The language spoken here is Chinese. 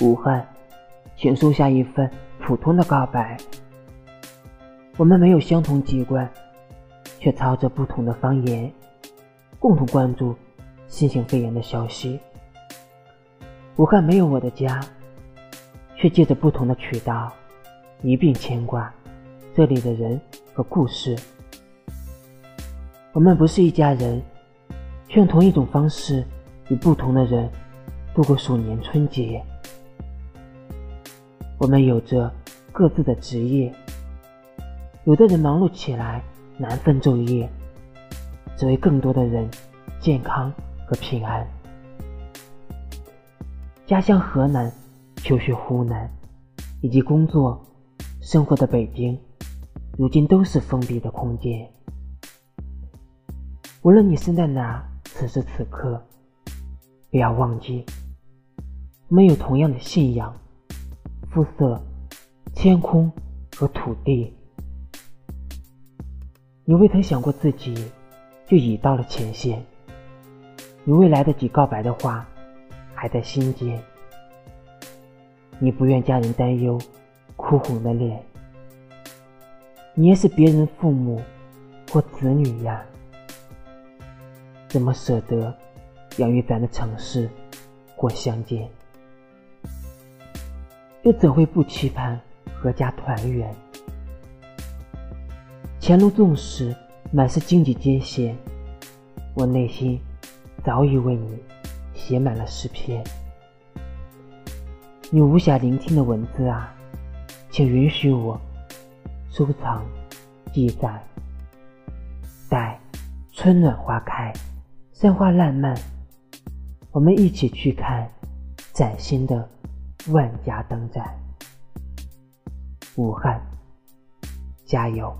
武汉，请收下一份普通的告白。我们没有相同籍贯，却操着不同的方言，共同关注新型肺炎的消息。武汉没有我的家，却借着不同的渠道一并牵挂这里的人和故事。我们不是一家人，却用同一种方式与不同的人度过鼠年春节。我们有着各自的职业，有的人忙碌起来难分昼夜，只为更多的人健康和平安。家乡河南、求学湖南，以及工作、生活的北京，如今都是封闭的空间。无论你身在哪，此时此刻，不要忘记，我们有同样的信仰。肤色、天空和土地，你未曾想过自己就已到了前线。你未来得及告白的话，还在心间。你不愿家人担忧，哭红了脸。你也是别人父母或子女呀，怎么舍得养育咱的城市或乡间？又怎会不期盼阖家团圆？前路纵使满是荆棘艰险，我内心早已为你写满了诗篇。你无暇聆听的文字啊，请允许我收藏、记载。待春暖花开，山花烂漫，我们一起去看崭新的。万家灯盏，武汉，加油！